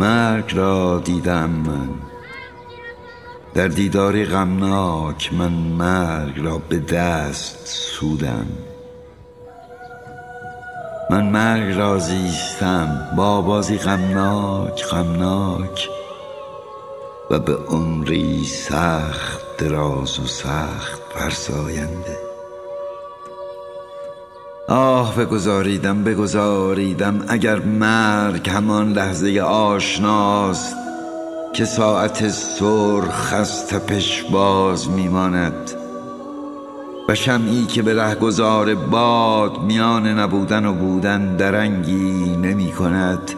مرگ را دیدم من. در دیداری غمناک من مرگ را به دست سودم. من مرگ را زیستم با بازی غمناک غمناک و به عمری سخت دراز و سخت فرساینده. آه بگذاریدم بگذاریدم اگر مرگ همان لحظه آشناست که ساعت سرخ از تپش باز میماند و شمعی که به رهگذار باد میان نبودن و بودن درنگی نمی کند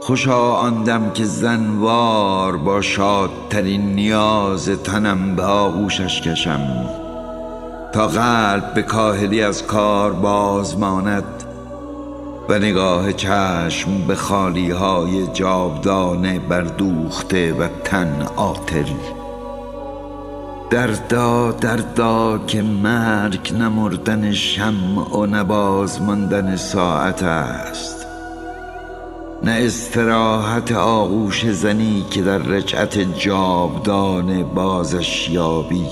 خوشا آندم که زنوار با شادترین نیاز تنم به آغوشش کشم. تا قلب به کاهلی از کار باز ماند و نگاه چشم به خالی های جاودانه بردوخته و تن آتل دردا دردا که مرگ نمردن شمع و نباز ماندن ساعت است. نه استراحت آغوش زنی که در رجعت جاودانه بازش یابی.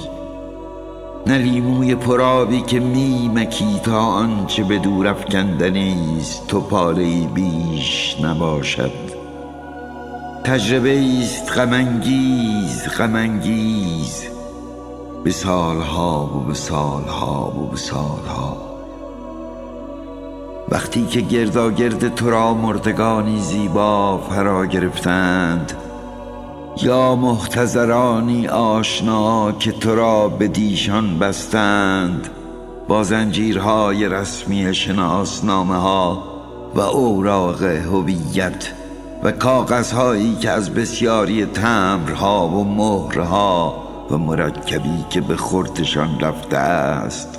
نه لیموی پرابی که میمکی تا آنچه به دور افکندنی است تو پاره بیش نباشد. تجربه است غمانگیز غمانگیز. به سالها و به سالها و به سالها. وقتی که گرداگرد تو را مردگانی زیبا فرا گرفتند یا محتضرانی آشنا که تو را به دیشان بستند با زنجیرهای رسمی شناسنامه ها و اوراق هویت و کاغذهایی که از بسیاری تمرها و مهرها و مرکبی که به خورتشان رفته است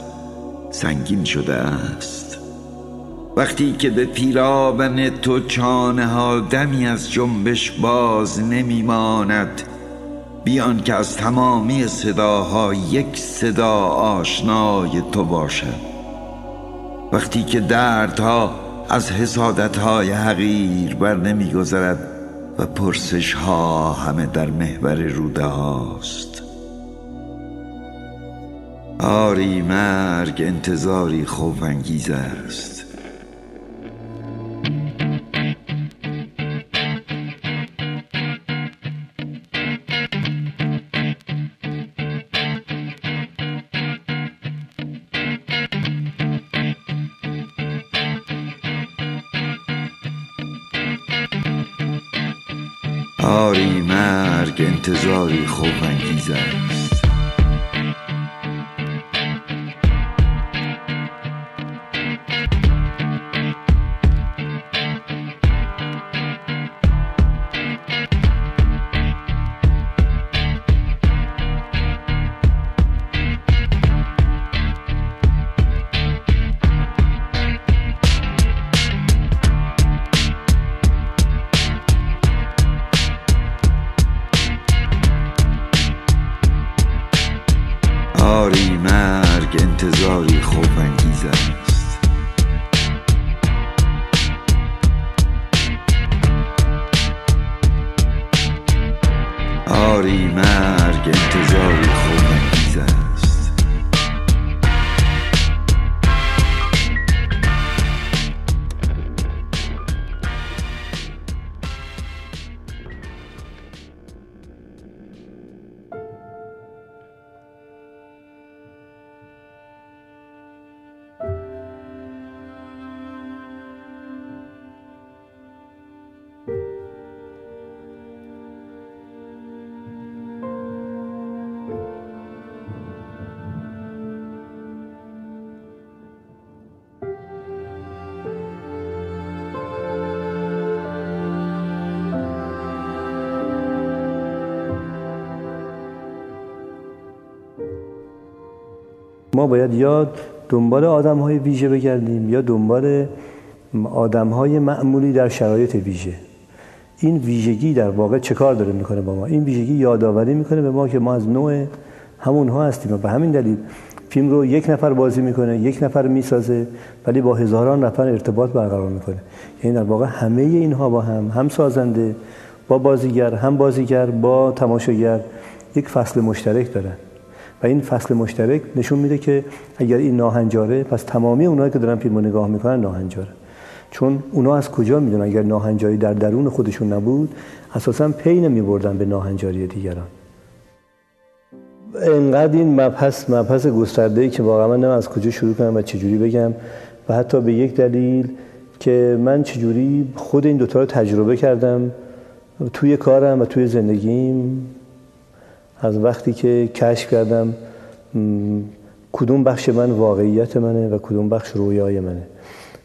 سنگین شده است. وقتی که به پیراون تو چانه ها دمی از جنبش باز نمیماند بیان که از تمامی صداها یک صدا آشنای تو باشد. وقتی که دردها از حسادت های حقیر بر نمیگذرد و پرسش ها همه در محور روده هاست. آری مرگ انتظاری خوف انگیز است. آری مرگ انتظاری خوف انگیز است. آری مرگ انتظاری خوف ما باید یا دنبال آدم های ویژه بگردیم یا دنبال آدم های معمولی در شرایط ویژه. این ویژگی در واقع چه کار داره می‌کنه با ما؟ این ویژگی یادآوری می‌کنه به ما که ما از نوع همون ها هستیم و به همین دلیل فیلم رو یک نفر بازی می‌کنه یک نفر می‌سازه ولی با هزاران نفر ارتباط برقرار می‌کنه. یعنی در واقع همه اینها با هم هم سازنده با بازیگر هم بازیگر با تماشاگر یک فصل مشترک دارن. و این فصل مشترک نشون میده که اگر این ناهنجاره پس تمامی اونایی که دارن فیلم رو نگاه می‌کنن ناهنجاره. چون اونا از کجا می‌دونن اگر ناهنجاری در درون خودشون نبود؟ اساسا پی نمی بردن به ناهنجاری دیگران. انقدر این مبحث مبحث گسترده ای که واقعا من از کجا شروع کنم و چجوری بگم و حتی به یک دلیل که من چجوری خود این دوتا رو تجربه کردم توی کارم و توی زندگیم. از وقتی که کشف کردم کدوم بخش من واقعیت منه و کدوم بخش رویای منه.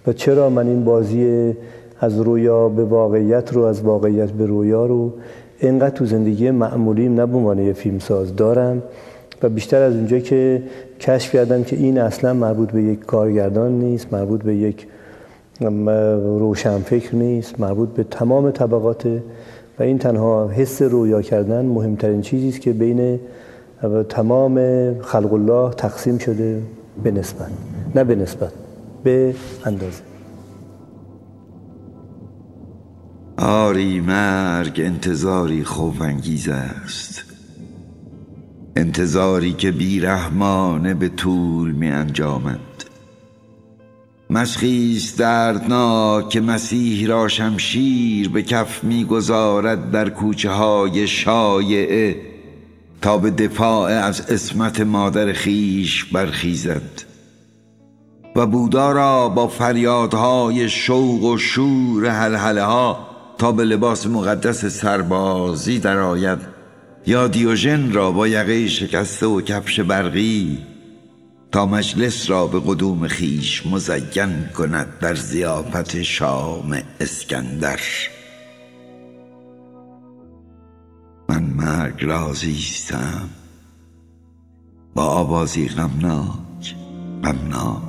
و چرا من این بازی از رویا به واقعیت رو از واقعیت به رویا رو اینقدر تو زندگی معمولیم نه به عنوان فیلمساز دارم و بیشتر از اونجا که کشف کردم که این اصلا مربوط به یک کارگردان نیست مربوط به یک روشنفکر نیست مربوط به تمام طبقات و این تنها حس رویا کردن مهمترین چیزی است که بین تمام خلق الله تقسیم شده به نسبت نه به نسبت به اندازه. آری مرگ انتظاری خوف انگیز است. انتظاری که بیرحمانه به طول می انجامد مشخیست دردناک مسیح را شمشیر به کف می‌گذارد در کوچه های شایعه تا به دفاع از اسمت مادر خیش برخیزد. و بودا را با فریادهای شوق و شور حلحله ها تا به لباس مقدس سربازی درآید. یا دیوژن را با یقه شکسته و کفش برقی تا مجلس را به قدوم خیش مزین کند در زیافت شام اسکندر. من مرگ رازیستم با آوازی غمناک غمناک.